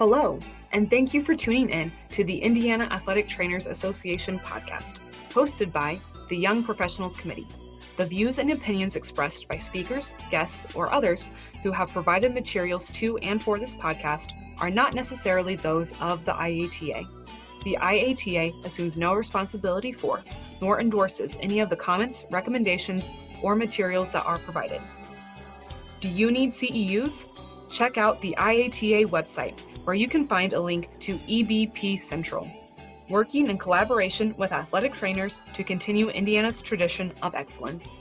Hello, and thank you for tuning in to the Indiana Athletic Trainers Association podcast, hosted by the Young Professionals Committee. The views and opinions expressed by speakers, guests, or others who have provided materials to and for this podcast are not necessarily those of the IATA. The IATA assumes no responsibility for nor endorses any of the comments, recommendations, or materials that are provided. Do you need CEUs? Check out the IATA website where you can find a link to EBP Central, working in collaboration with athletic trainers to continue Indiana's tradition of excellence.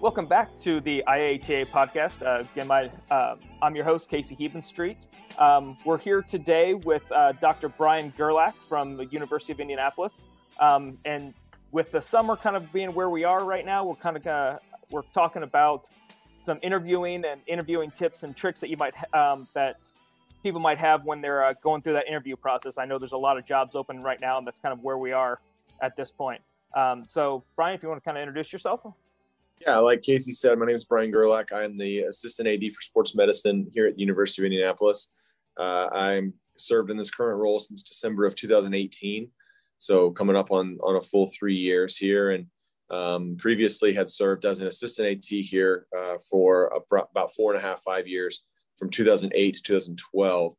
Welcome back to the IATA podcast. Uh, again, my, uh, I'm your host, Casey Hebenstreet. Um, we're here today with uh, Dr. Brian Gerlach from the University of Indianapolis. Um, and with the summer kind of being where we are right now, we're kind of we're talking about some interviewing and interviewing tips and tricks that you might um, that people might have when they're uh, going through that interview process. I know there's a lot of jobs open right now, and that's kind of where we are at this point. Um, so, Brian, if you want to kind of introduce yourself. Yeah, like Casey said, my name is Brian Gerlach. I'm the assistant AD for sports medicine here at the University of Indianapolis. Uh, I'm served in this current role since December of 2018, so coming up on on a full three years here, and um, previously had served as an assistant AT here uh, for about four and a half, five years from 2008 to 2012.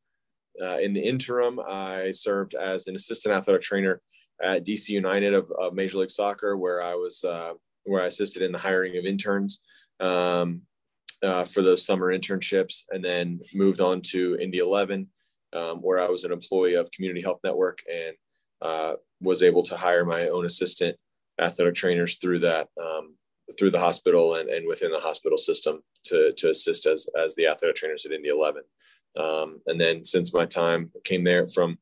Uh, in the interim, I served as an assistant athletic trainer at DC United of, of Major League Soccer, where I was uh, where I assisted in the hiring of interns um, uh, for those summer internships, and then moved on to Indy 11, um, where I was an employee of Community Health Network and uh, was able to hire my own assistant athletic trainers through that um, through the hospital and, and within the hospital system to, to assist as, as the athletic trainers at Indy 11. Um, and then since my time came there from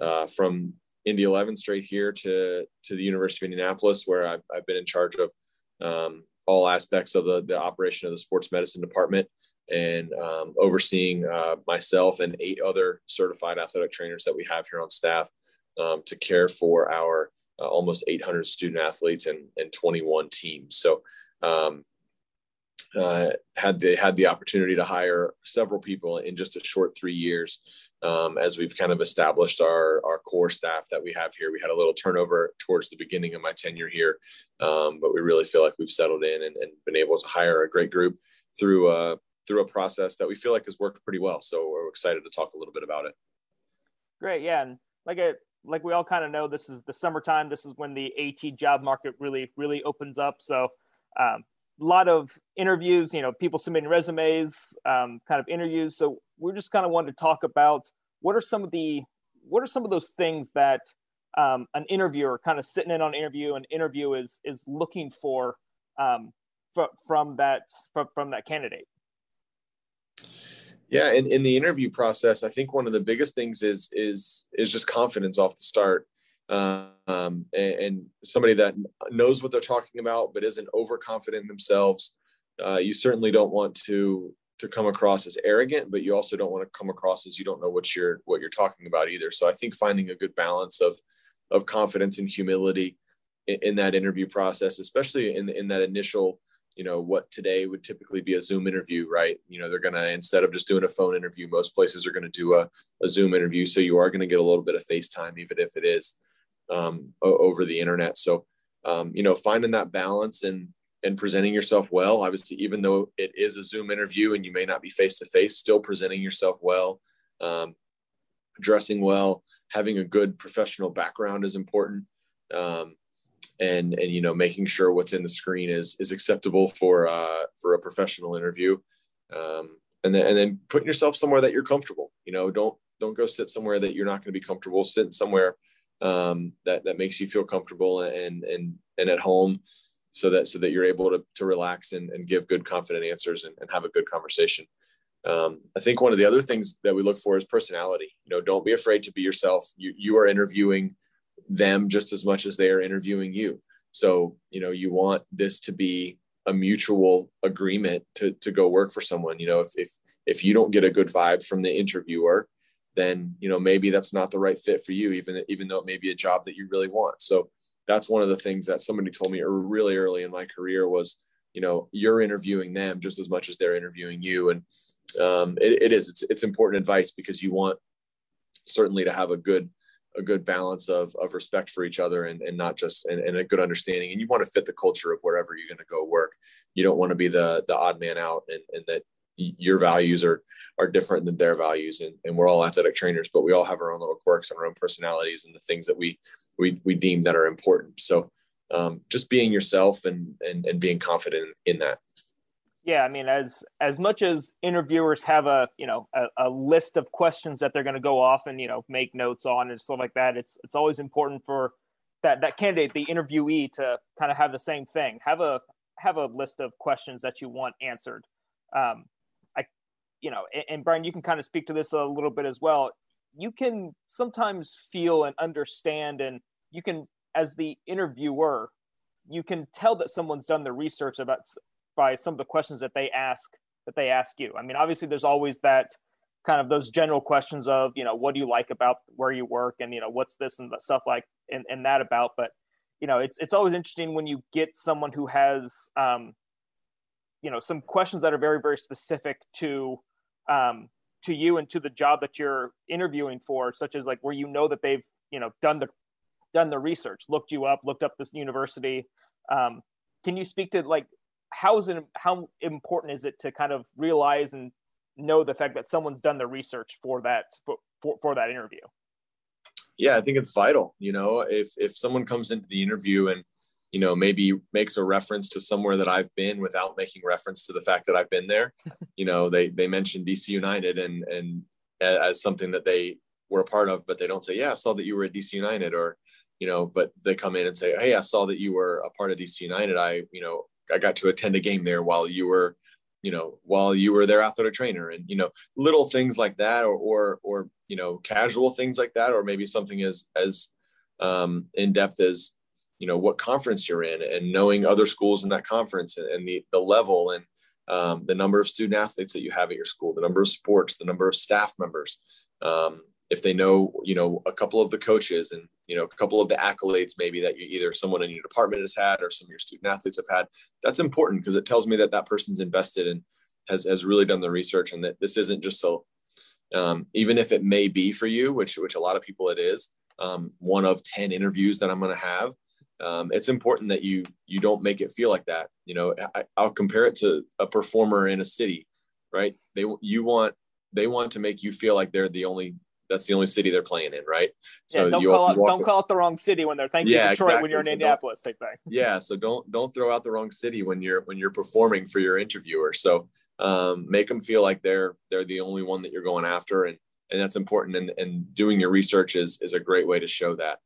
uh, from Indy 11 straight here to to the University of Indianapolis, where I've, I've been in charge of um, all aspects of the, the operation of the sports medicine department and um, overseeing uh, myself and eight other certified athletic trainers that we have here on staff um, to care for our uh, almost 800 student athletes and, and 21 teams. So um, uh, had the had the opportunity to hire several people in just a short three years um, as we've kind of established our our core staff that we have here. We had a little turnover towards the beginning of my tenure here, um, but we really feel like we've settled in and, and, been able to hire a great group through a through a process that we feel like has worked pretty well. So we're excited to talk a little bit about it. Great, yeah, and like a like we all kind of know, this is the summertime. This is when the AT job market really, really opens up. So, um, a lot of interviews, you know, people submitting resumes, um, kind of interviews. So, we're just kind of wanted to talk about what are some of the what are some of those things that um, an interviewer kind of sitting in on an interview an interview is is looking for um, from that from that candidate yeah, in, in the interview process, I think one of the biggest things is is is just confidence off the start, um, and, and, somebody that knows what they're talking about but isn't overconfident in themselves. Uh, you certainly don't want to to come across as arrogant, but you also don't want to come across as you don't know what you're what you're talking about either. So I think finding a good balance of of confidence and humility in, in that interview process, especially in in that initial you know what today would typically be a zoom interview right? You know they're going to instead of just doing a phone interview most places are going to do a, a zoom interview. So you are going to get a little bit of facetime even if it is um, over the internet. So um, you know finding that balance and and presenting yourself well. Obviously even though it is a zoom interview and you may not be face to face still presenting yourself well um, dressing well having a good professional background is important. Um, and and you know making sure what's in the screen is is acceptable for uh, for a professional interview um, and then and then putting yourself somewhere that you're comfortable you know don't don't go sit somewhere that you're not going to be comfortable sit somewhere um, that that makes you feel comfortable and and and at home so that so that you're able to to relax and, and give good confident answers and, and have a good conversation um, I think one of the other things that we look for is personality. You know, don't be afraid to be yourself. You you are interviewing them just as much as they are interviewing you. So, you know, you want this to be a mutual agreement to, to go work for someone. You know, if, if, if you don't get a good vibe from the interviewer, then, you know, maybe that's not the right fit for you, even, even though it may be a job that you really want. So that's one of the things that somebody told me really early in my career was, you know, you're interviewing them just as much as they're interviewing you. And, um, it, it is it's it's important advice because you want certainly to have a good a good balance of of respect for each other and, and not just and, and a good understanding. And you want to fit the culture of wherever you're going to go work. You don't want to be the the odd man out and, and that your values are are different than their values. And, and we're all athletic trainers but we all have our own little quirks and our own personalities and the things that we we, we deem that are important. So um, just being yourself and, and and being confident in that yeah i mean as as much as interviewers have a you know a, a list of questions that they're going to go off and you know make notes on and stuff like that it's it's always important for that that candidate the interviewee to kind of have the same thing. Have a have a list of questions that you want answered. Um i you know and, and brian you can kind of speak to this a little bit as well. You can sometimes feel and understand and you can as the interviewer you can tell that someone's done the research about by some of the questions that they ask that they ask you. I mean, obviously, there's always that kind of those general questions of you know what do you like about where you work and you know what's this and the stuff like and, and that about but you know it's it's always interesting when you get someone who has um you know some questions that are very very specific to um to you and to the job that you're interviewing for such as like where you know that they've you know done the done the research looked you up looked up this university um can you speak to like how is it how important is it to kind of realize and know the fact that someone's done the research for that for, for, for that interview? Yeah i think it's vital you know if if someone comes into the interview and you know maybe makes a reference to somewhere that i've been without making reference to the fact that i've been there you know they they mentioned dc united and and as something that they were a part of but they don't say yeah i saw that you were at dc united or you know but they come in and say hey i saw that you were a part of dc united. I you know I got to attend a game there while you were, you know, while you were their athletic trainer, and you know, little things like that, or or or you know, casual things like that, or maybe something as as um, in depth as you know what conference you're in, and knowing other schools in that conference and, and the the level and um, the number of student athletes that you have at your school, the number of sports, the number of staff members, um, if they know you know a couple of the coaches and you know a couple of the accolades maybe that you either someone in your department has had or some of your student athletes have had that's important because it tells me that that person's invested and has has really done the research and that this isn't just so um, even if it may be for you which which a lot of people it is um, one of 10 interviews that i'm going to have um, it's important that you you don't make it feel like that you know I, i'll compare it to a performer in a city right? They you want they want to make you feel like they're the only that's the only city they're playing in, right? So yeah, don't, you, call, you don't call it the wrong city when they're thanking yeah, Detroit exactly. when you're in so Indianapolis type thing. Yeah, so don't don't throw out the wrong city when you're when you're performing for your interviewer. So um, make them feel like they're they're the only one that you're going after, and and that's important. And and doing your research is is a great way to show that.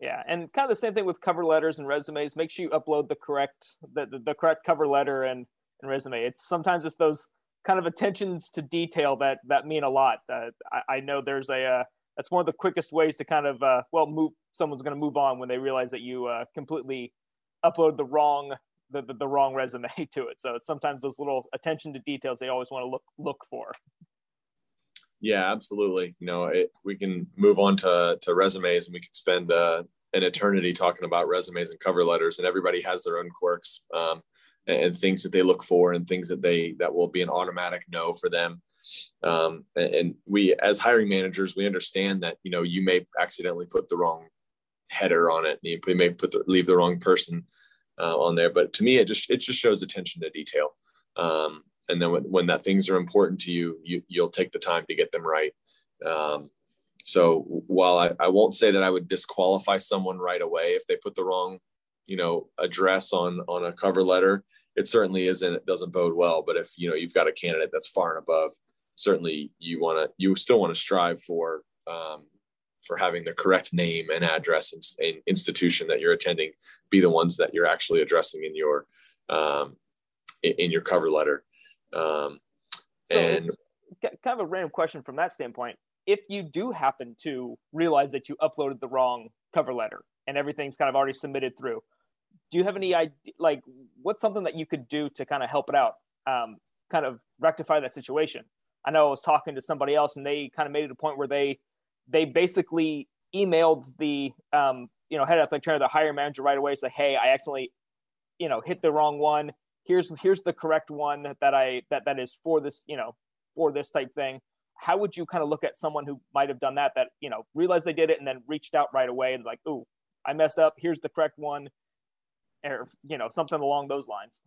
Yeah, and kind of the same thing with cover letters and resumes. Make sure you upload the correct the, the, the correct cover letter and, and resume. It's sometimes it's those kind of attentions to detail that that mean a lot. Uh, I, I, know there's a uh, that's one of the quickest ways to kind of uh, well move someone's going to move on when they realize that you uh, completely upload the wrong the, the, the, wrong resume to it. So it's sometimes those little attention to details they always want to look look for. Yeah, absolutely. You know, it, we can move on to to resumes, and we could spend uh, an eternity talking about resumes and cover letters, and everybody has their own quirks. Um, and things that they look for and things that they that will be an automatic no for them. Um, and we as hiring managers we understand that you know you may accidentally put the wrong header on it. You may put the, leave the wrong person uh, on there. But to me it just it just shows attention to detail. Um, and then when, when that things are important to you, you you'll take the time to get them right. Um, so while I, I won't say that i would disqualify someone right away if they put the wrong you know address on on a cover letter it certainly isn't it doesn't bode well but if you know you've got a candidate that's far and above certainly you want to you still want to strive for um, for having the correct name and address and, and, institution that you're attending be the ones that you're actually addressing in your um, in, in, your cover letter. Um, so and kind of a random question from that standpoint. If you do happen to realize that you uploaded the wrong cover letter and everything's kind of already submitted through do you have any idea like what's something that you could do to kind of help it out um, kind of rectify that situation i know i was talking to somebody else and they kind of made it a point where they they basically emailed the um, you know head athletic trainer the hire manager right away say hey i accidentally you know hit the wrong one here's here's the correct one that I that that is for this you know for this type thing. How would you kind of look at someone who might have done that that you know realized they did it and then reached out right away and like, oh, I messed up. Here's the correct one, or you know something along those lines.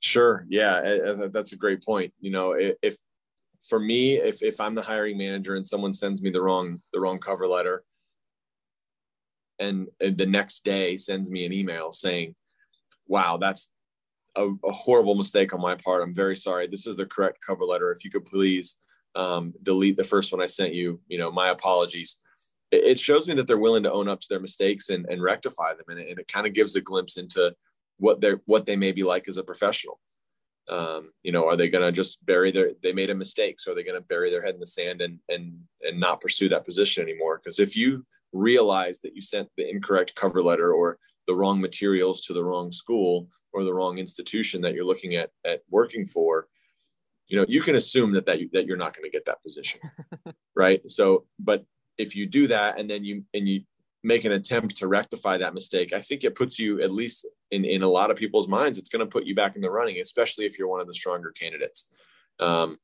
Sure. Yeah, that's a great point. You know, if for me, if if I'm the hiring manager and someone sends me the wrong the wrong cover letter, and, the next day sends me an email saying, "Wow, that's a, a, horrible mistake on my part. I'm very sorry. This is the correct cover letter. If you could please um, delete the first one I sent you, you know, my apologies." It, shows me that they're willing to own up to their mistakes and, and rectify them, and it, and it kind of gives a glimpse into what they're what they may be like as a professional. Um, you know, are they going to just bury their, they made a mistake. So are they going to bury their head in the sand and, and, and not pursue that position anymore? Because if you realize that you sent the incorrect cover letter or the wrong materials to the wrong school or the wrong institution that you're looking at, at working for, you know, you can assume that, that, that you're not going to get that position. right. So, but if you do that and then you, and you make an attempt to rectify that mistake, I think it puts you at least in, in a lot of people's minds, it's going to put you back in the running, especially if you're one of the stronger candidates. Um,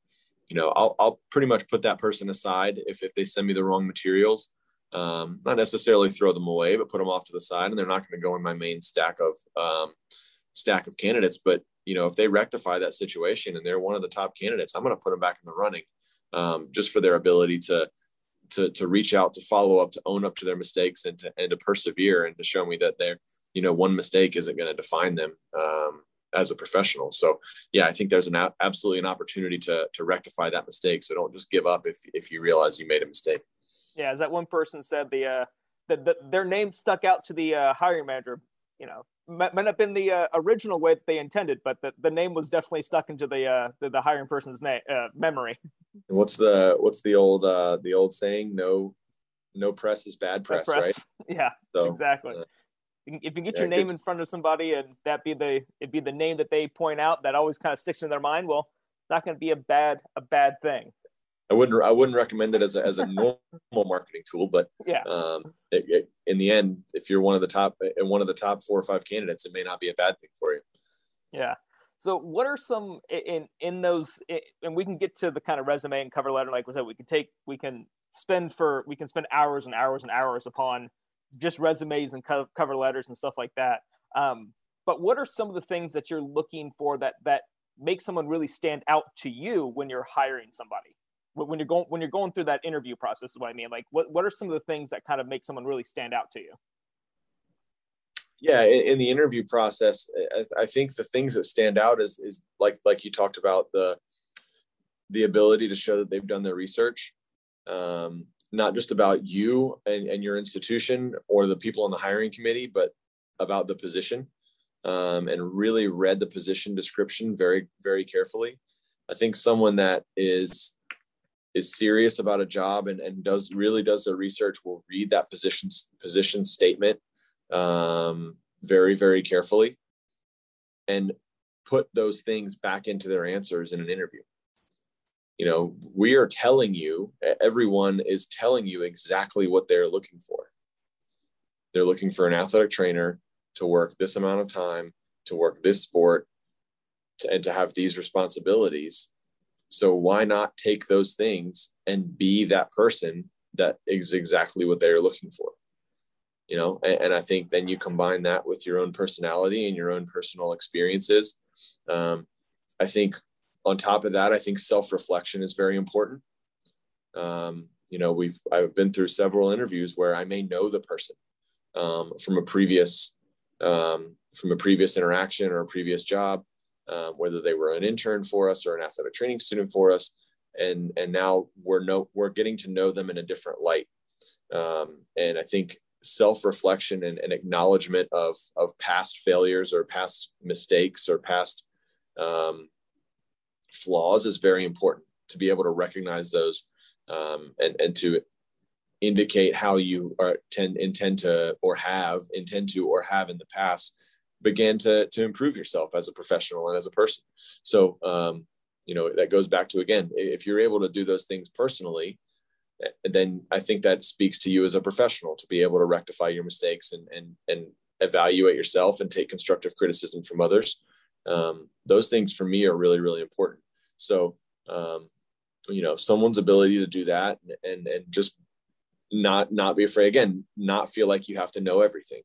you know, I'll, I'll pretty much put that person aside if, if they send me the wrong materials, um, not necessarily throw them away, but put them off to the side and they're not going to go in my main stack of, um, stack of candidates. But, you know, if they rectify that situation and they're one of the top candidates, I'm going to put them back in the running, um, just for their ability to, to to reach out, to follow up, to own up to their mistakes, and to and to persevere, and to show me that they're you know one mistake isn't going to define them um, as a professional. So yeah, I think there's an a- absolutely an opportunity to to rectify that mistake. So don't just give up if if you realize you made a mistake. Yeah, as that one person said, the uh, the, the their name stuck out to the uh, hiring manager. You know, might not have been the uh, original way that they intended, but the, the name was definitely stuck into the uh, the, the hiring person's name uh, memory. What's the what's the old uh, the old saying? No, no press is bad press, press. right? Yeah, so, exactly. Uh, if you get your name in front of somebody and that be the it be the name that they point out that always kind of sticks in their mind, well, it's not going to be a bad a bad thing. I wouldn't I wouldn't recommend it as a, as a normal marketing tool, but yeah, um, it, it, in the end, if you're one of the top and one of the top four or five candidates, it may not be a bad thing for you. Yeah. So, what are some in in those? And we can get to the kind of resume and cover letter, like we said, we can take we can spend for we can spend hours and hours and hours upon just resumes and cover letters and stuff like that. Um, but what are some of the things that you're looking for that that make someone really stand out to you when you're hiring somebody? When you're going when you're going through that interview process is what i mean like what, what are some of the things that kind of make someone really stand out to you? Yeah in, the interview process I, think the things that stand out is is like like you talked about the the ability to show that they've done their research um, not just about you and, and your institution or the people on the hiring committee but about the position um, and really read the position description very very carefully. I think someone that is is serious about a job and, and does really does the research will read that position position statement um, very very carefully and put those things back into their answers in an interview. You know we are telling you everyone is telling you exactly what they're looking for. They're looking for an athletic trainer to work this amount of time to work this sport to, and to have these responsibilities so why not take those things and be that person that is exactly what they're looking for? You know, and, and I think then you combine that with your own personality and your own personal experiences. Um, I think on top of that, I think self-reflection is very important. Um, you know, we've I've been through several interviews where I may know the person um, from a previous um, from a previous interaction or a previous job, um, whether they were an intern for us or an athletic training student for us, and and now we're no we're getting to know them in a different light. Um, and I think self reflection and, and, acknowledgement of of past failures or past mistakes or past um, flaws is very important to be able to recognize those um, and and to indicate how you are tend intend to or have intend to or have in the past began to to improve yourself as a professional and as a person so um, you know that goes back to again if you're able to do those things personally eh, then i think that speaks to you as a professional to be able to rectify your mistakes and and and evaluate yourself and take constructive criticism from others Um, those things for me are really, really important. So, um, you know, someone's ability to do that and, and, and just not, not be afraid again, not feel like you have to know everything.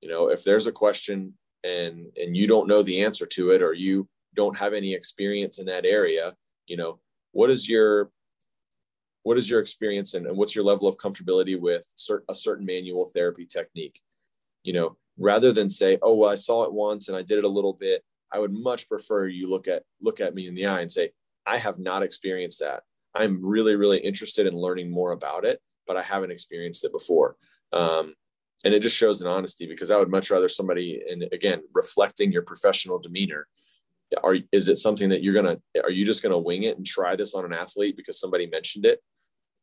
You know, if there's a question and, and you don't know the answer to it, or you don't have any experience in that area, you know, what is your, what is your experience and, and what's your level of comfortability with cert- a certain manual therapy technique? You know, rather than say, oh, well, I saw it once and I did it a little bit. I would much prefer you look at look at me in the eye and say, I have not experienced that. I'm really, really interested in learning more about it, but I haven't experienced it before. Um, and it just shows an honesty because I would much rather somebody, and again, reflecting your professional demeanor. Are is it something that you're gonna? Are you just gonna wing it and try this on an athlete because somebody mentioned it,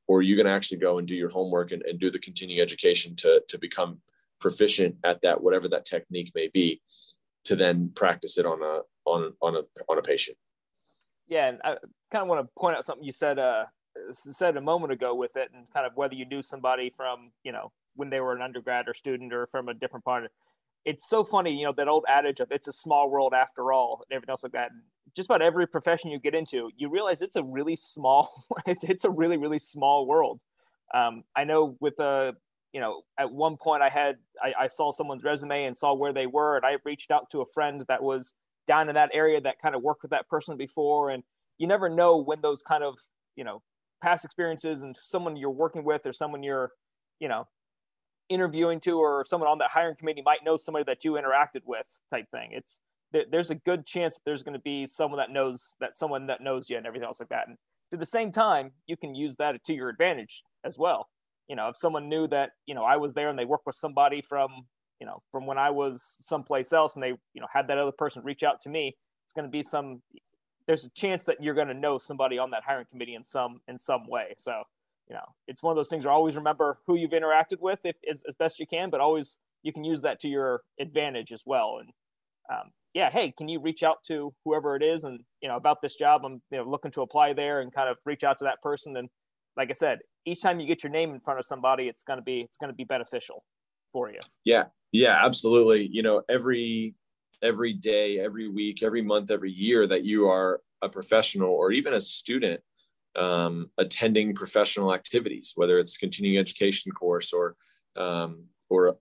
or are you gonna actually go and do your homework and, and do the continuing education to to become proficient at that whatever that technique may be to then practice it on a on on a on a patient yeah and i kind of want to point out something you said uh said a moment ago with it and kind of whether you knew somebody from you know when they were an undergrad or student or from a different part. It's so funny you know that old adage of it's a small world after all and everything else like that. Just about every profession you get into you realize it's a really small it's, it's a really really small world. Um, i know with a uh, you know, at one point I had I, I, saw someone's resume and saw where they were, and I reached out to a friend that was down in that area that kind of worked with that person before, and you never know when those kind of you know past experiences and someone you're working with or someone you're you know interviewing to or someone on that hiring committee might know somebody that you interacted with type thing. It's there's a good chance that there's going to be someone that knows that someone that knows you and everything else like that. And at the same time you can use that to your advantage as well. You know if someone knew that you know i was there and they worked with somebody from you know from when i was someplace else and they you know had that other person reach out to me it's going to be some there's a chance that you're going to know somebody on that hiring committee in some in some way. So you know it's one of those things where always remember who you've interacted with if as, as best you can but always you can use that to your advantage as well and um, yeah hey can you reach out to whoever it is and you know about this job i'm you know looking to apply there and kind of reach out to that person and like I said, each time you get your name in front of somebody, it's going to be it's to be beneficial for you. Yeah, yeah, absolutely. You know, every every day, every week, every month, every year that you are a professional or even a student um, attending professional activities, whether it's continuing education course or um, or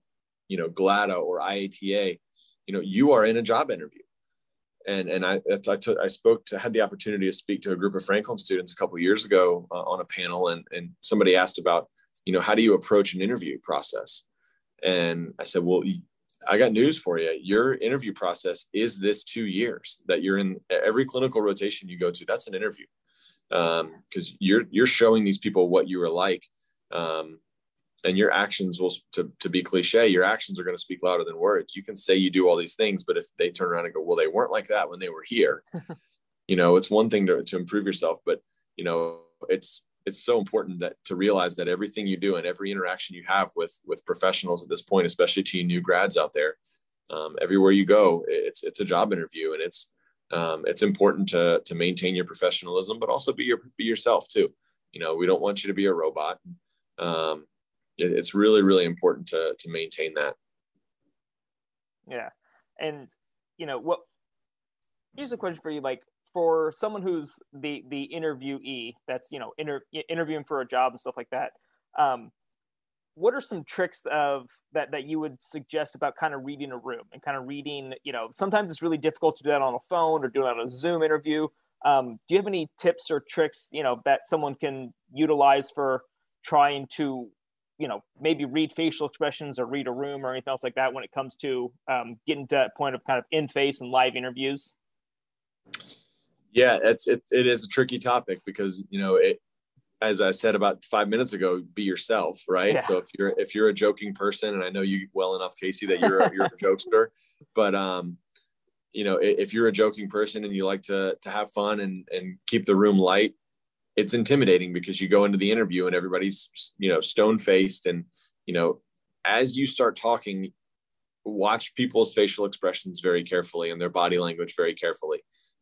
you know GLATA or IATA, you know, you are in a job interview and and I I, spoke to had the opportunity to speak to a group of Franklin students a couple years ago uh, on a panel, and and somebody asked about you know how do you approach an interview process, and I said, well, I got news for you. Your interview process is this two years that you're in. Every clinical rotation you go to, that's an interview, because um, you're you're showing these people what you are like. Um, and your actions will to, to be cliche your actions are going to speak louder than words you can say you do all these things but if they turn around and go well they weren't like that when they were here you know it's one thing to, to improve yourself but you know it's it's so important that to realize that everything you do and every interaction you have with with professionals at this point especially to you new grads out there um, everywhere you go it's it's a job interview and it's um, it's important to to maintain your professionalism but also be your be yourself too. You know we don't want you to be a robot. Um, it's really really important to to maintain that. Yeah. And you know what here's a question for you like for someone who's the the interviewee that's you know inter, interviewing for a job and stuff like that um, what are some tricks of that that you would suggest about kind of reading a room and kind of reading you know sometimes it's really difficult to do that on a phone or do it on a zoom interview. Um, do you have any tips or tricks you know that someone can utilize for trying to you know maybe read facial expressions or read a room or anything else like that when it comes to um, getting to that point of kind of in face and live interviews? Yeah it's it, it is a tricky topic because you know it as i said about five minutes ago be yourself right yeah. so if you're if you're a joking person and i know you well enough casey that you're a, you're a jokester but um you know if you're a joking person and you like to to have fun and and keep the room light it's intimidating because you go into the interview and everybody's you know stone faced and you know as you start talking watch people's facial expressions very carefully and their body language very carefully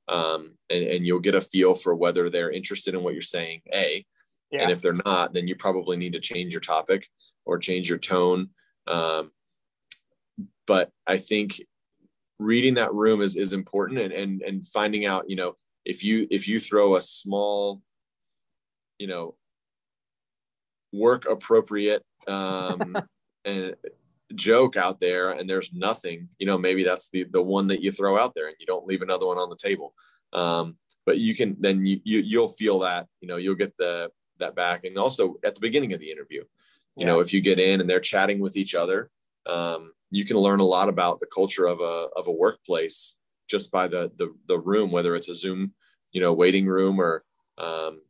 um, and, and you'll get a feel for whether they're interested in what you're saying a yeah. and if they're not then you probably need to change your topic or change your tone um, but i think reading that room is is important and and and finding out you know if you if you throw a small you know work appropriate um and joke out there and there's nothing you know maybe that's the the one that you throw out there and you don't leave another one on the table um but you can then you, you you'll feel that you know you'll get the that back and also at the beginning of the interview you yeah. know if you get in and they're chatting with each other um you can learn a lot about the culture of a of a workplace just by the the, the room, whether it's a Zoom, you know, waiting room or um,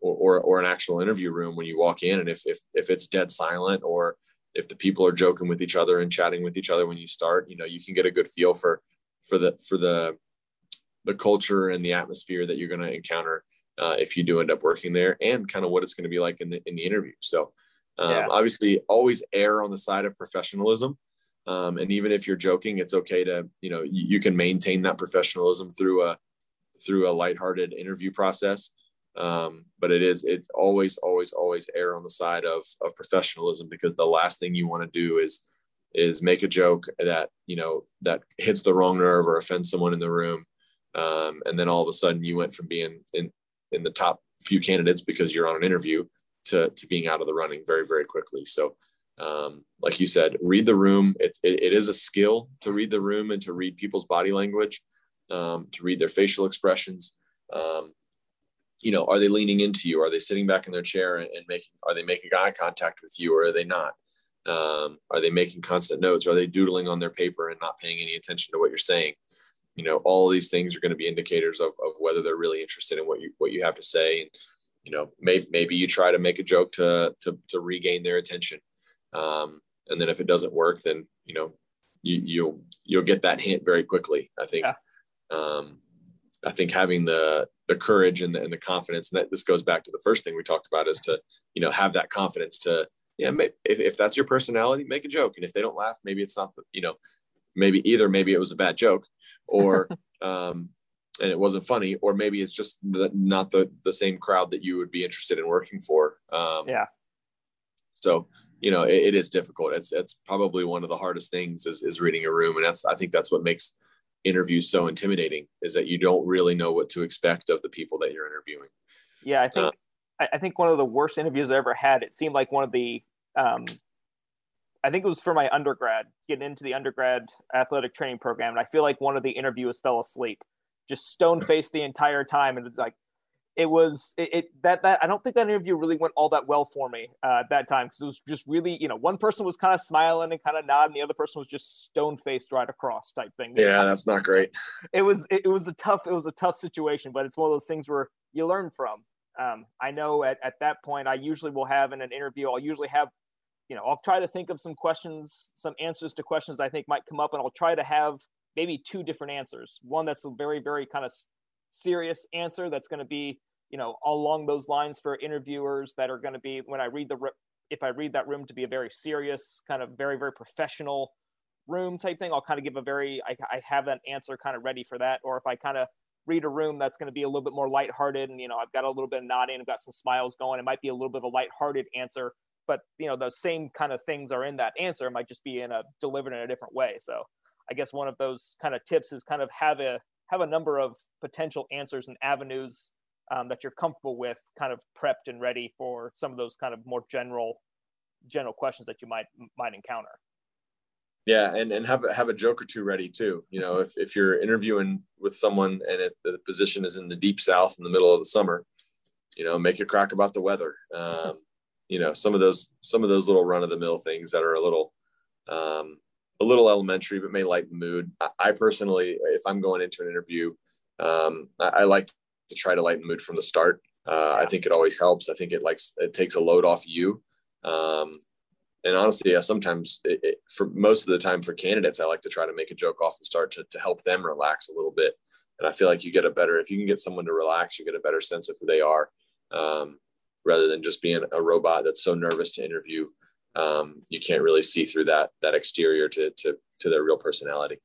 or, or, or an actual interview room when you walk in, and if if if it's dead silent or if the people are joking with each other and chatting with each other when you start, you know, you can get a good feel for for the for the the culture and the atmosphere that you're going to encounter uh, if you do end up working there, and kind of what it's going to be like in the in the interview. So, um, yeah. obviously, always err on the side of professionalism. Um, and even if you're joking, it's okay to, you know, you, you, can maintain that professionalism through a, through a lighthearted interview process. Um, but it is, it's always, always, always err on the side of, of professionalism because the last thing you want to do is, is make a joke that, you know, that hits the wrong nerve or offends someone in the room. Um, and then all of a sudden you went from being in, in the top few candidates because you're on an interview to, to being out of the running very, very quickly. So, um, like you said, read the room. It, it, it is a skill to read the room and to read people's body language, um, to read their facial expressions. Um, you know, are they leaning into you? Are they sitting back in their chair and, and making? Are they making eye contact with you, or are they not? Um, are they making constant notes? Are they doodling on their paper and not paying any attention to what you're saying? You know, all these things are going to be indicators of, of whether they're really interested in what you what you have to say. And you know, maybe maybe you try to make a joke to to to regain their attention. Um, and then if it doesn't work, then you know you, you'll you'll get that hint very quickly. I think. Yeah. Um, I think having the the courage and the, and the confidence, and that this goes back to the first thing we talked about, is to you know have that confidence to yeah, if, if that's your personality, make a joke, and if they don't laugh, maybe it's not you know maybe either maybe it was a bad joke or um, and it wasn't funny, or maybe it's just not the the same crowd that you would be interested in working for. Um, yeah. So you know, it, it is difficult. It's it's probably one of the hardest things is is reading a room, and that's I think that's what makes interviews so intimidating is that you don't really know what to expect of the people that you're interviewing. Yeah, I think uh, I think one of the worst interviews I ever had. It seemed like one of the um, I think it was for my undergrad, getting into the undergrad athletic training program. And I feel like one of the interviewers fell asleep, just stone faced the entire time. And it's like, it was it, it, that that I don't think that interview really went all that well for me uh, at that time because it was just really you know one person was kind of smiling and kind of nodding, the other person was just stone faced right across type thing. Yeah, that's not great. It was it, it, was a tough it was a tough situation, but it's one of those things where you learn from. Um, I know at at that point I usually will have in an interview I'll usually have you know I'll try to think of some questions some answers to questions I think might come up and I'll try to have maybe two different answers. One that's a very very kind of serious answer that's going to be you know along those lines for interviewers that are going to be when i read the if i read that room to be a very serious kind of very very professional room type thing i'll kind of give a very i, I have an answer kind of ready for that or if i kind of read a room that's going to be a little bit more lighthearted and you know i've got a little bit of nodding i've got some smiles going it might be a little bit of a lighthearted answer but you know those same kind of things are in that answer it might just be in a delivered in a different way so i guess one of those kind of tips is kind of have a have a number of potential answers and avenues um, that you're comfortable with, kind of prepped and ready for some of those kind of more general general questions that you might might encounter. Yeah, and and have have a joke or two ready too. You know, if if you're interviewing with someone and if the position is in the deep south in the middle of the summer, you know, make a crack about the weather. Um, you know, some of those some of those little run of the mill things that are a little um, a little elementary, but may lighten the mood. I, personally, if I'm going into an interview, um, I, I, like to try to lighten the mood from the start. Uh, I think it always helps. I think it likes it takes a load off you. Um, and honestly, yeah, sometimes it, it, for most of the time for candidates, I like to try to make a joke off the start to, to help them relax a little bit. And I feel like you get a better if you can get someone to relax, you get a better sense of who they are, um, rather than just being a robot that's so nervous to interview. Um, you can't really see through that that exterior to to to their real personality.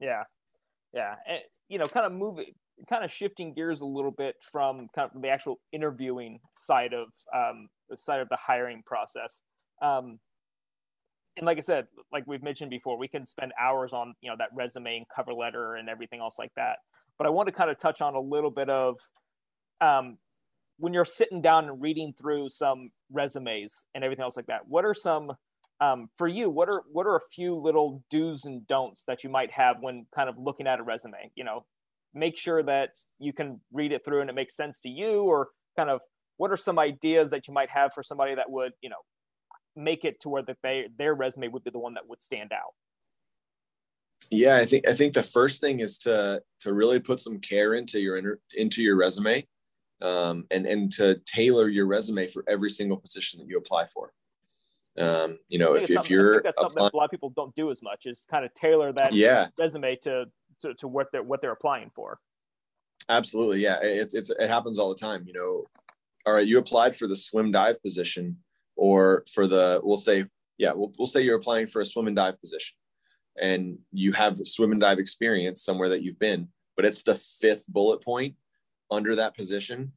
Yeah, yeah, and you know, kind of moving kind of shifting gears a little bit from kind of the actual interviewing side of um, the side of the hiring process. Um, and like I said, like we've mentioned before, we can spend hours on you know that resume and cover letter and everything else like that. But I want to kind of touch on a little bit of um, when you're sitting down and reading through some resumes and everything else like that. What are some um, for you? What are what are a few little do's and don'ts that you might have when kind of looking at a resume? You know, make sure that you can read it through and it makes sense to you, or kind of what are some ideas that you might have for somebody that would you know make it to where that they their resume would be the one that would stand out yeah i think i think the first thing is to to really put some care into your into your resume um, and and to tailor your resume for every single position that you apply for. Um, you know if, if you're that's something that a lot of people don't do as much is kind of tailor that yeah. resume to, to to what they're what they're applying for. Absolutely yeah. It's it's it happens all the time you know. All right you applied for the swim dive position or for the we'll say yeah we'll, we'll say you're applying for a swim and dive position and you have swim and dive experience somewhere that you've been but it's the fifth bullet point under that position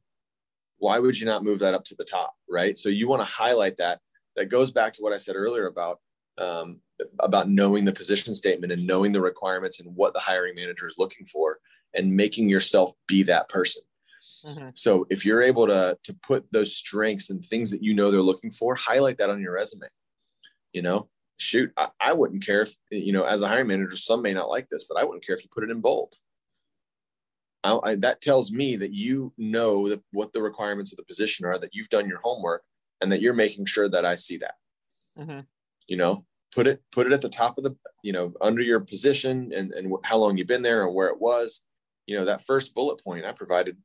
why would you not move that up to the top right so you want to highlight that that goes back to what i said earlier about um, about knowing the position statement and knowing the requirements and what the hiring manager is looking for and making yourself be that person Mm-hmm. So if you're able to to put those strengths and things that you know they're looking for, highlight that on your resume. You know, shoot, I, I wouldn't care if you know as a hiring manager, some may not like this, but I wouldn't care if you put it in bold. I, I, that tells me that you know the, what the requirements of the position are, that you've done your homework, and that you're making sure that I see that. Mm-hmm. You know, put it put it at the top of the you know under your position and and how long you've been there and where it was. You know, that first bullet point I provided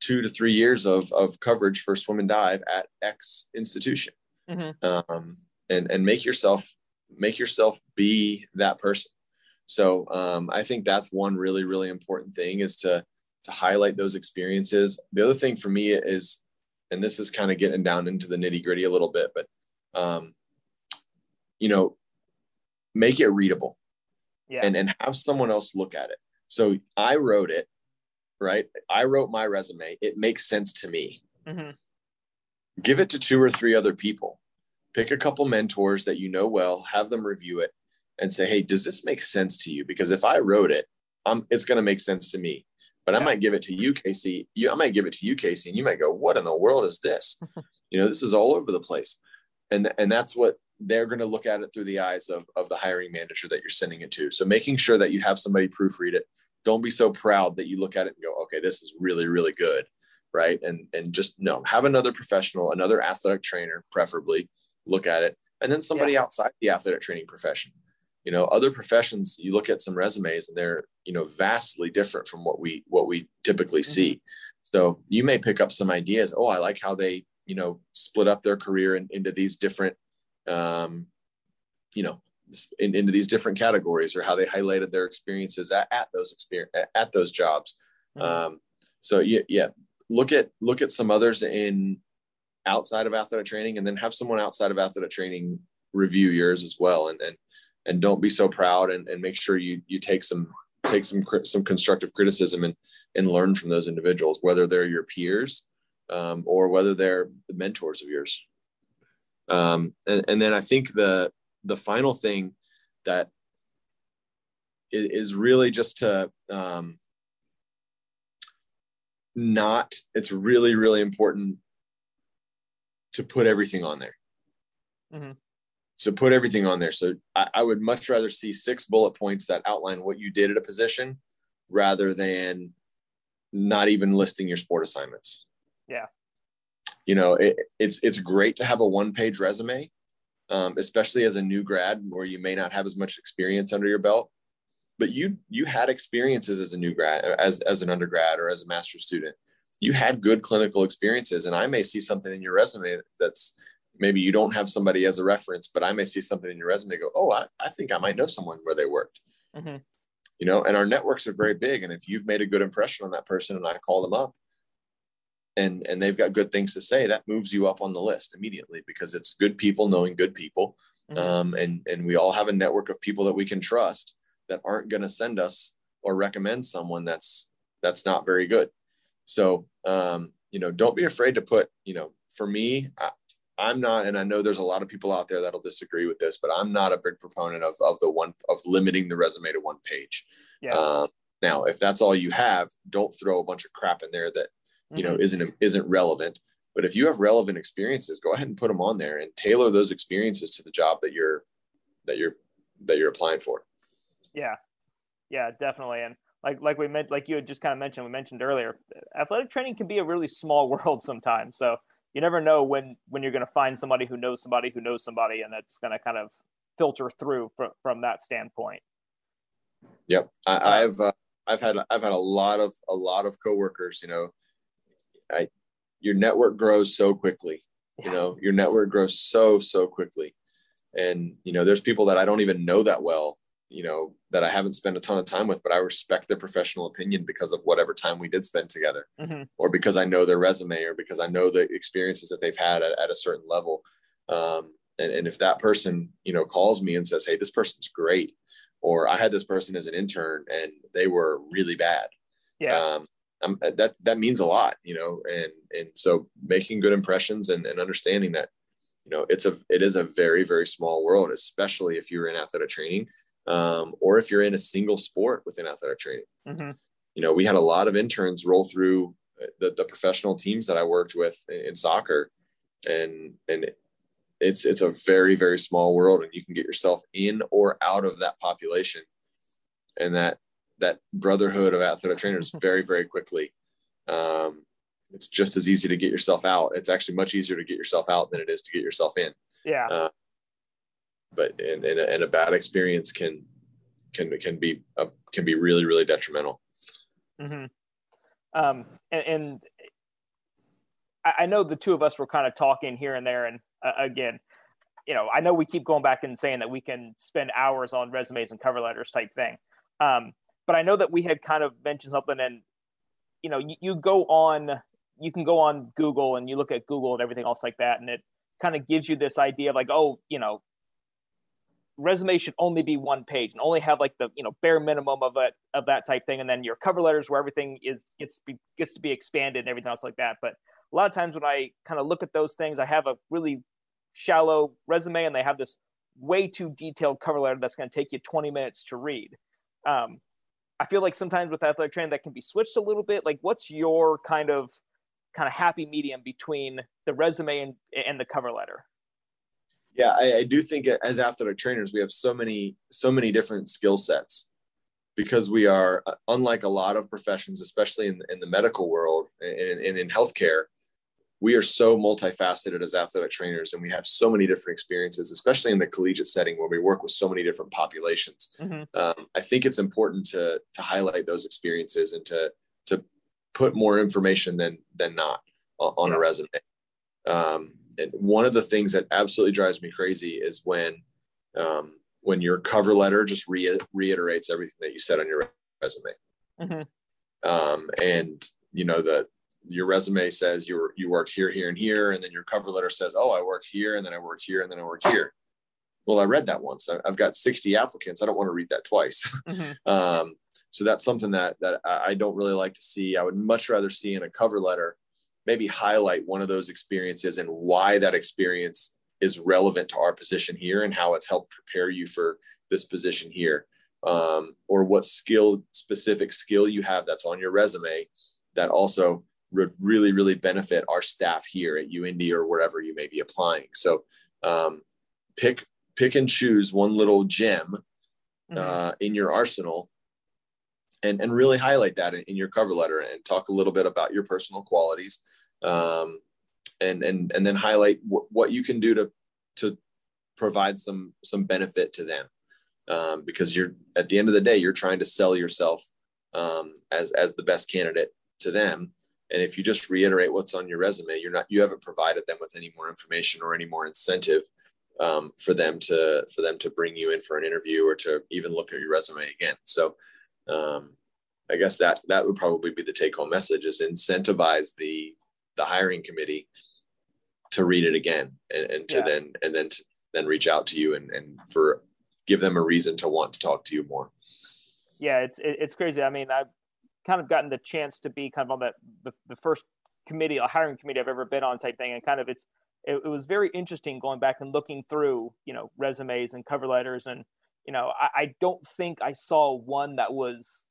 two to three years of, of coverage for swim and dive at X institution. Mm-hmm. Um, and, and make yourself, make yourself be that person. So um, I think that's one really, really important thing is to, to highlight those experiences. The other thing for me is, and this is kind of getting down into the nitty gritty a little bit, but, um, you know, make it readable yeah. and, and have someone else look at it. So I wrote it right? I wrote my resume. It makes sense to me. Mm-hmm. Give it to two or three other people. Pick a couple mentors that you know well, have them review it and say, hey, does this make sense to you? Because if I wrote it, I'm, it's going to make sense to me. But yeah. I might give it to you, Casey. You, I might give it to you, Casey, and you might go, what in the world is this? you know, this is all over the place. And, and that's what they're going to look at it through the eyes of, of the hiring manager that you're sending it to. So making sure that you have somebody proofread it, don't be so proud that you look at it and go, okay, this is really, really good. Right. And, and just no, have another professional, another athletic trainer, preferably look at it. And then somebody yeah. outside the athletic training profession. You know, other professions, you look at some resumes and they're, you know, vastly different from what we what we typically mm-hmm. see. So you may pick up some ideas. Oh, I like how they, you know, split up their career in, into these different um, you know, in, into these different categories or how they highlighted their experiences at, at those experience at those jobs. Mm-hmm. Um, so yeah, yeah, look at look at some others in outside of athletic training, and then have someone outside of athletic training review yours as well, and and and don't be so proud, and, and make sure you you take some take some some constructive criticism and and learn from those individuals, whether they're your peers um, or whether they're the mentors of yours. Um, and, and then I think the the final thing that is really just to um, not it's really really important to put everything on there mm-hmm. So put everything on there. So I, I, would much rather see six bullet points that outline what you did at a position rather than not even listing your sport assignments. Yeah. You know it, it's it's great to have a one page resume um, especially as a new grad where you may not have as much experience under your belt but you you had experiences as a new grad as as an undergrad or as a master's student. You had good clinical experiences and i may see something in your resume that's maybe you don't have somebody as a reference but i may see something in your resume go oh i, I think i might know someone where they worked mm-hmm. you know and our networks are very big and if you've made a good impression on that person and i call them up and and they've got good things to say that moves you up on the list immediately because it's good people knowing good people mm-hmm. um, and and we all have a network of people that we can trust that aren't going to send us or recommend someone that's that's not very good so um, you know don't be afraid to put you know for me I, I'm not, and I know there's a lot of people out there that'll disagree with this, but I'm not a big proponent of of the one of limiting the resume to one page. Yeah. Um, now, if that's all you have, don't throw a bunch of crap in there that you mm-hmm. know isn't isn't relevant. But if you have relevant experiences, go ahead and put them on there and tailor those experiences to the job that you're that you're that you're applying for. Yeah, yeah, definitely. And like like we meant, like you had just kind of mentioned, we mentioned earlier, athletic training can be a really small world sometimes. So you never know when when you're going to find somebody who knows somebody who knows somebody, and that's going to kind of filter through from from that standpoint. Yep, I, have uh, I've had I've had a lot of a lot of coworkers. You know, I your network grows so quickly. Yeah. You know, your network grows so so quickly, and you know, there's people that I don't even know that well you know that I haven't spent a ton of time with, but I respect their professional opinion because of whatever time we did spend together, mm-hmm. or because I know their resume, or because I know the experiences that they've had at, at a certain level. Um, and, and if that person, you know, calls me and says, "Hey, this person's great," or "I had this person as an intern and they were really bad," yeah, um, I'm, that that means a lot, you know. And and so making good impressions and, and understanding that, you know, it's a it is a very very small world, especially if you're in athletic training um, or if you're in a single sport within athletic training. Mm-hmm. You know, we had a lot of interns roll through the, the professional teams that I worked with in, in soccer, and and it's it's a very very small world, and you can get yourself in or out of that population, and that that brotherhood of athletic trainers very very quickly. Um, it's just as easy to get yourself out. It's actually much easier to get yourself out than it is to get yourself in. Yeah. Uh, but and, and, a, and a bad experience can can can be a, can be really really detrimental. Mm-hmm. Um, and, and I know the two of us were kind of talking here and there, and uh, again, you know, I know we keep going back and saying that we can spend hours on resumes and cover letters type thing. Um, but I know that we had kind of mentioned something, and you know, you, you go on, you can go on Google and you look at Google and everything else like that, and it kind of gives you this idea of like, oh, you know, resume should only be one page and only have like the you know bare minimum of it of that type thing. And then your cover letters where everything is gets be, gets to be expanded and everything else like that. But a lot of times when i kind of look at those things i have a really shallow resume and they have this way too detailed cover letter that's going to take you 20 minutes to read. Um, i feel like sometimes with athletic training that can be switched a little bit. Like what's your kind of kind of happy medium between the resume and, and the cover letter yeah, I, I do think as athletic trainers, we have so many, so many different skill sets because we are uh, unlike a lot of professions, especially in, in the medical world and, and in healthcare, we are so multifaceted as athletic trainers and we have so many different experiences especially in the collegiate setting where we work with so many different populations. Mm-hmm. um, i think it's important to to highlight those experiences and to to put more information than than not on, a resume. Um, one of the things that absolutely drives me crazy is when um, when your cover letter just re- reiterates everything that you said on your resume. Mm-hmm. um, and you know that your resume says you were you worked here here and here and then your cover letter says oh i worked here and then i worked here and then i worked here. Well i read that once. I've got 60 applicants. I don't want to read that twice. Mm-hmm. um, so that's something that that i don't really like to see. I would much rather see in a cover letter maybe highlight one of those experiences and why that experience is relevant to our position here and how it's helped prepare you for this position here um, or what skill specific skill you have that's on your resume that also would really really benefit our staff here at UIndy or wherever you may be applying so um, pick pick and choose one little gem mm-hmm. uh, in your arsenal and, and really highlight that in, in, your cover letter and talk a little bit about your personal qualities um, and and and then highlight w- what you can do to to provide some some benefit to them um, because you're at the end of the day you're trying to sell yourself um, as as the best candidate to them. And if you just reiterate what's on your resume you're not you haven't provided them with any more information or any more incentive um, for them to for them to bring you in for an interview or to even look at your resume again. So um, I guess that that would probably be the take home message is incentivize the the hiring committee to read it again and, and to yeah. then and then to, then reach out to you and, and for give them a reason to want to talk to you more. Yeah, it's it's crazy. I mean, I've kind of gotten the chance to be kind of on that the, the first committee, a hiring committee I've ever been on type thing, and kind of it's it, it, was very interesting going back and looking through you know resumes and cover letters and you know I, I don't think i saw one that was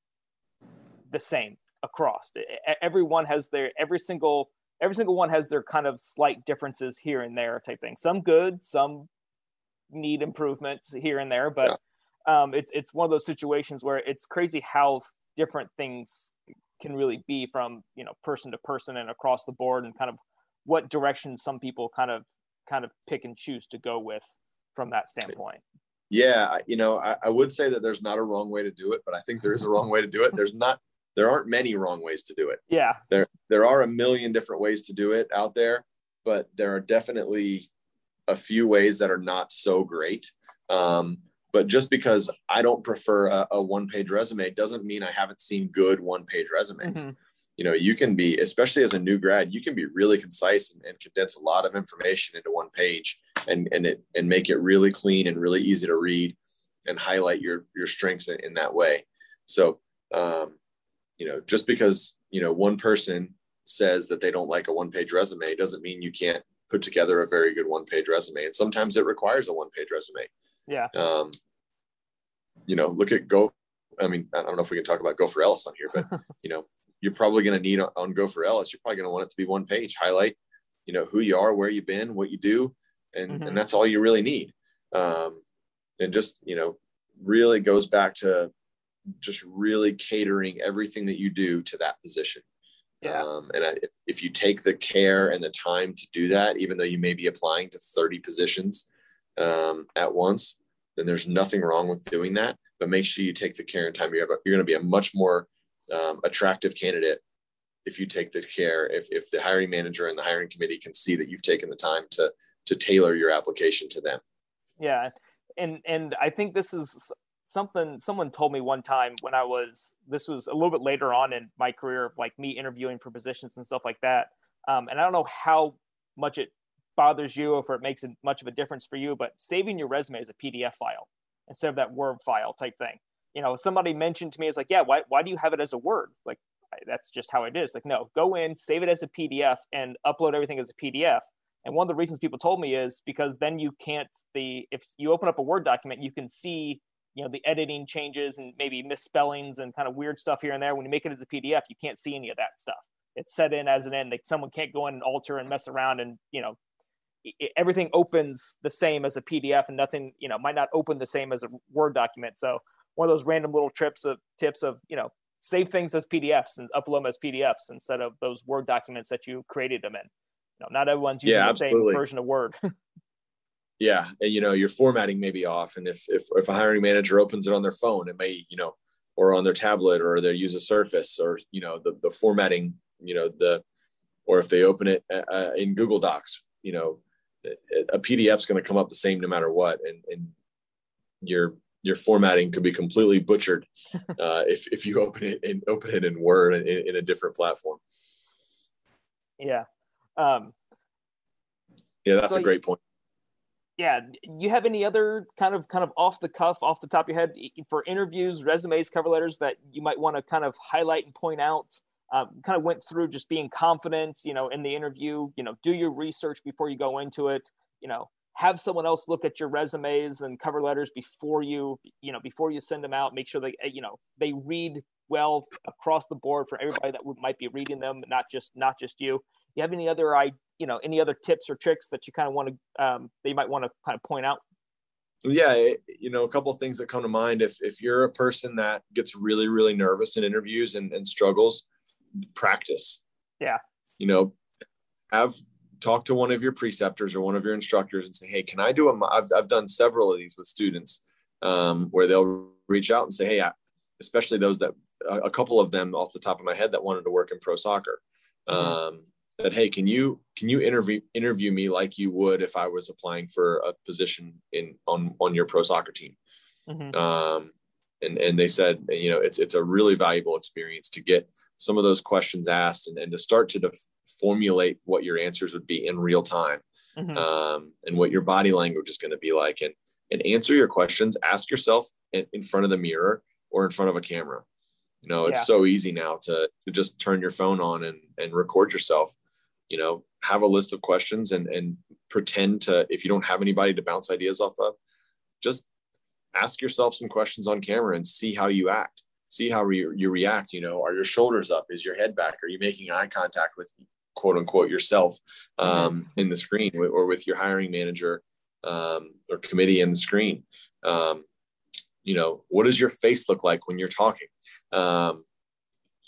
the same across. Everyone has their every single every single one has their kind of slight differences here and there type thing. Some good some need improvements here and there but yeah. um, it's it's one of those situations where it's crazy how different things can really be from you know person to person and across the board and kind of what direction some people kind of kind of pick and choose to go with from that standpoint yeah you know I, I, would say that there's not a wrong way to do it but i think there is a wrong way to do it. There's not there aren't many wrong ways to do it. Yeah. There there are a million different ways to do it out there but there are definitely a few ways that are not so great. Um, but just because i don't prefer a, a one page resume doesn't mean i haven't seen good one page resumes. Mm-hmm you know you can be especially as a new grad you can be really concise and, and, condense a lot of information into one page and and it and make it really clean and really easy to read and highlight your your strengths in, in that way. So um, you know just because you know one person says that they don't like a one page resume doesn't mean you can't put together a very good one page resume. And sometimes it requires a one page resume. Yeah. Um, you know look at go I mean, I don't know if we can talk about Go4Ellis on here, but you know, you're probably going to need on Go4Ellis. You're probably going to want it to be one page, highlight, you know, who you are, where you've been, what you do, and mm-hmm. and that's all you really need. Um, and just you know, really goes back to just really catering everything that you do to that position. Yeah. Um, and I, if you take the care and the time to do that, even though you may be applying to 30 positions um, at once, then there's nothing wrong with doing that. But make sure you take the care and time. You're, you're going to be a much more um, attractive candidate if you take the care if, if the hiring manager and the hiring committee can see that you've taken the time to to tailor your application to them. Yeah. And and i think this is something someone told me one time when i was this was a little bit later on in my career like me interviewing for positions and stuff like that. Um, and i don't know how much it bothers you or if it makes much of a difference for you but saving your resume as a pdf file instead of that word file type thing you know, somebody mentioned to me, it's like, yeah, why, why do you have it as a Word? Like, that's just how it is. Like, no, go in, save it as a PDF, and upload everything as a PDF. And one of the reasons people told me is because then you can't the if you open up a Word document, you can see you know the editing changes and maybe misspellings and kind of weird stuff here and there. When you make it as a PDF, you can't see any of that stuff. It's set in as an end. Like someone can't go in and alter and mess around and you know everything opens the same as a PDF and nothing you know might not open the same as a Word document. So one of those random little trips of tips of you know save things as PDFs and upload them as PDFs instead of those Word documents that you created them in. You know, not everyone's using yeah, the same version of Word. yeah, and you know your formatting may be off, and if if if a hiring manager opens it on their phone, it may you know, or on their tablet, or they use a Surface, or you know the the formatting, you know the, or if they open it uh, uh in Google Docs, you know, a PDF is going to come up the same no matter what, and and your your formatting could be completely butchered uh, if if you open it and open it in Word in, in a different platform. Yeah. Um, yeah, that's so a great point. Yeah, you have any other kind of kind of off the cuff, off the top of your head for interviews, resumes, cover letters that you might want to kind of highlight and point out? Um, kind of went through just being confident, you know, in the interview. You know, do your research before you go into it. You know, have someone else look at your resumes and cover letters before you you know before you send them out make sure they you know they read well across the board for everybody that might be reading them not just not just you. You have any other i you know any other tips or tricks that you kind of want to um, that you might want to kind of point out? Yeah you know a couple of things that come to mind. If if you're a person that gets really really nervous in interviews and, and struggles practice. Yeah. You know have talk to one of your preceptors or one of your instructors and say, Hey, can I do a, I've, I've done several of these with students um, where they'll reach out and say, Hey, I, especially those that a couple of them off the top of my head that wanted to work in pro soccer. Mm-hmm. Um, said, Hey, can you, can you interview, interview me like you would if I was applying for a position in, on, on your pro soccer team? Mm-hmm. Um, and, and they said, you know, it's, it's a really valuable experience to get some of those questions asked and, and to start to def- formulate what your answers would be in real time mm-hmm. um, and what your body language is going to be like and and answer your questions ask yourself in, in, front of the mirror or in front of a camera you know it's yeah. so easy now to, to just turn your phone on and, and record yourself you know, have a list of questions and and pretend to if you don't have anybody to bounce ideas off of, just ask yourself some questions on camera and see how you act. See how re- you react. You know, are your shoulders up? Is your head back? Are you making eye contact with quote unquote yourself um, mm-hmm. in the screen or with your hiring manager um, or committee in the screen? Um, you know, what does your face look like when you're talking? Um,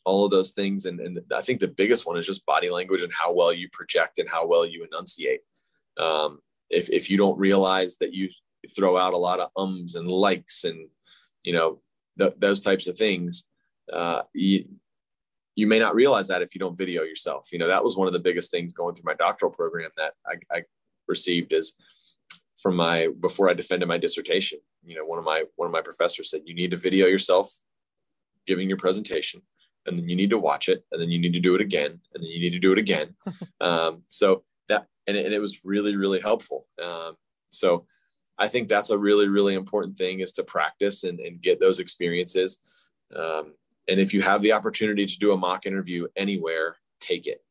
all of those things. And, and I think the biggest one is just body language and how well you project and how well you enunciate. Um, if, if you don't realize that you throw out a lot of ums and likes and, you know, th- those types of things, uh, you, you may not realize that if you don't video yourself. You know, that was one of the biggest things going through my doctoral program that I, I received is from my before I defended my dissertation. You know, one of my one of my professors said you need to video yourself giving your presentation and then you need to watch it and then you need to do it again and then you need to do it again um, so that and it, and it, was really really helpful um, so i think that's a really really important thing is to practice and, and get those experiences um, and if you have the opportunity to do a mock interview anywhere take it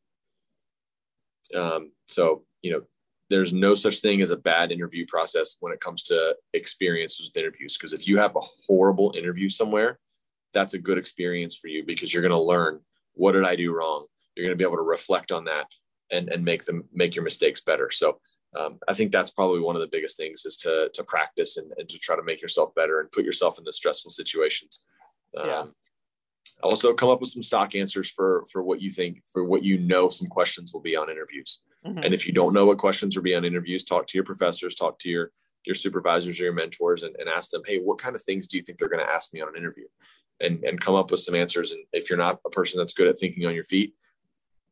um, so you know there's no such thing as a bad interview process when it comes to experiences with interviews because if you have a horrible interview somewhere that's a good experience for you because you're going to learn what did I do wrong. You're going to be able to reflect on that and and make them make your mistakes better. So um, I think that's probably one of the biggest things is to to practice and, and to try to make yourself better and put yourself in the stressful situations. Um, yeah. Also, come up with some stock answers for for what you think for what you know some questions will be on interviews. Mm-hmm. And if you don't know what questions will be on interviews, talk to your professors, talk to your your supervisors or your mentors, and, and ask them, hey, what kind of things do you think they're going to ask me on an interview? and and come up with some answers and if you're not a person that's good at thinking on your feet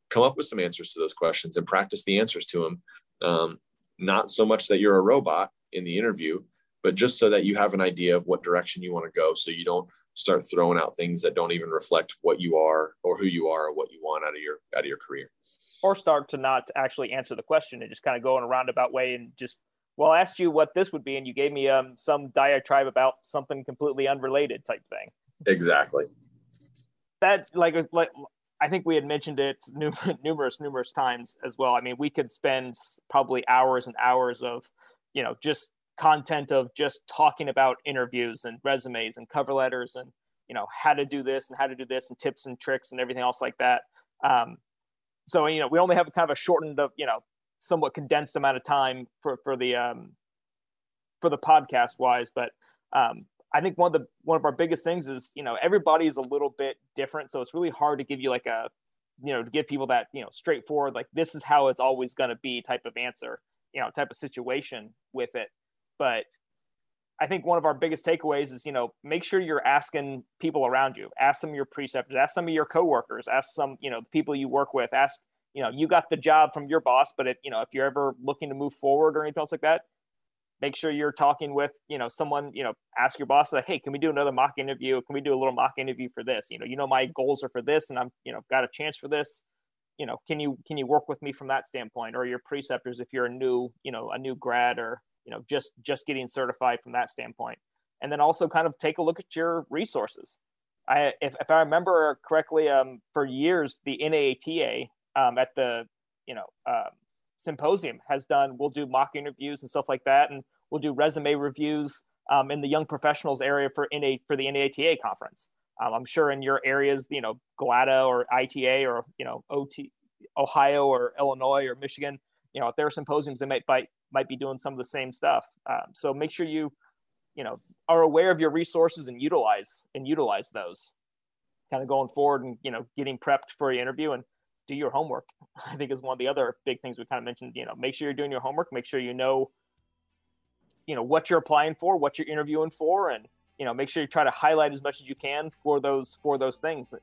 come up with some answers to those questions and practice the answers to them um, not so much that you're a robot in the interview but just so that you have an idea of what direction you want to go so you don't start throwing out things that don't even reflect what you are or who you are or what you want out of your out of your career or start to not actually answer the question and just kind of go in a roundabout way and just well I asked you what this would be and you gave me um, some diatribe about something completely unrelated type thing Exactly. That like like I think we had mentioned it numerous numerous times as well. I mean, we could spend probably hours and hours of you know just content of just talking about interviews and resumes and cover letters and you know how to do this and how to do this and tips and tricks and everything else like that. Um, so you know we only have kind of a shortened of you know somewhat condensed amount of time for for the um, for the podcast wise, but um, I think one of the one of our biggest things is you know everybody is a little bit different, so it's really hard to give you like a you know to give people that you know straightforward like this is how it's always going to be type of answer you know type of situation with it. But I think one of our biggest takeaways is you know make sure you're asking people around you, ask some of your preceptors, ask some of your coworkers, ask some you know the people you work with, ask you know you got the job from your boss, but if you know if you're ever looking to move forward or anything else like that, make sure you're talking with you know someone you know ask your boss like hey can we do another mock interview? Can we do a little mock interview for this? You know you know my goals are for this and i'm you know got a chance for this. You know can you can you work with me from that standpoint? Or your preceptors if you're a new you know a new grad or you know just just getting certified from that standpoint and then also kind of take a look at your resources i if, if i remember correctly um, for years the NATA um, at the you know um, symposium has done we'll do mock interviews and stuff like that and we'll do resume reviews um, in the young professionals area for NA for the NATA conference. Um, I'm sure in your areas, you know, GLATA or ITA or you know OT, Ohio or Illinois or Michigan, you know, if there are symposiums, they might might, might be doing some of the same stuff. Um, so make sure you, you know, are aware of your resources and utilize and utilize those, kind of going forward and you know getting prepped for your interview and do your homework. I think is one of the other big things we kind of mentioned. You know, make sure you're doing your homework. Make sure you know, you know, what you're applying for, what you're interviewing for, and you know, make sure you try to highlight as much as you can for those for those things.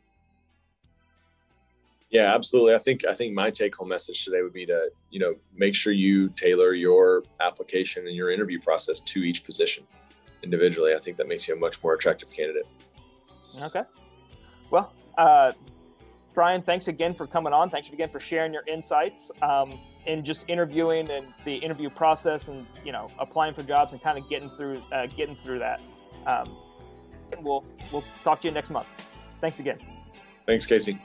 Yeah, absolutely. I think I think my take home message today would be to you know make sure you tailor your application and your interview process to each position individually. I think that makes you a much more attractive candidate. Okay. Well, uh, Brian, thanks again for coming on. Thanks again for sharing your insights um, in just interviewing and the interview process, and you know, applying for jobs and kind of getting through uh, getting through that. Um, and we'll we'll talk to you next month. Thanks again. Thanks, Casey.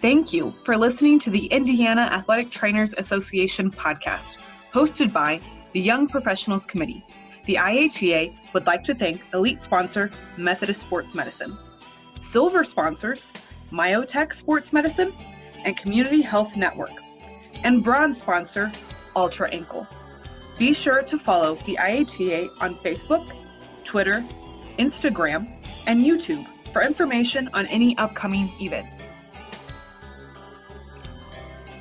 Thank you for listening to the Indiana Athletic Trainers Association podcast, hosted by the Young Professionals Committee. The IATA would like to thank elite sponsor Methodist Sports Medicine, silver sponsors Myotech Sports Medicine and Community Health Network, and bronze sponsor Ultra Ankle. Be sure to follow the IATA on Facebook, Twitter, Instagram, and YouTube for information on any upcoming events.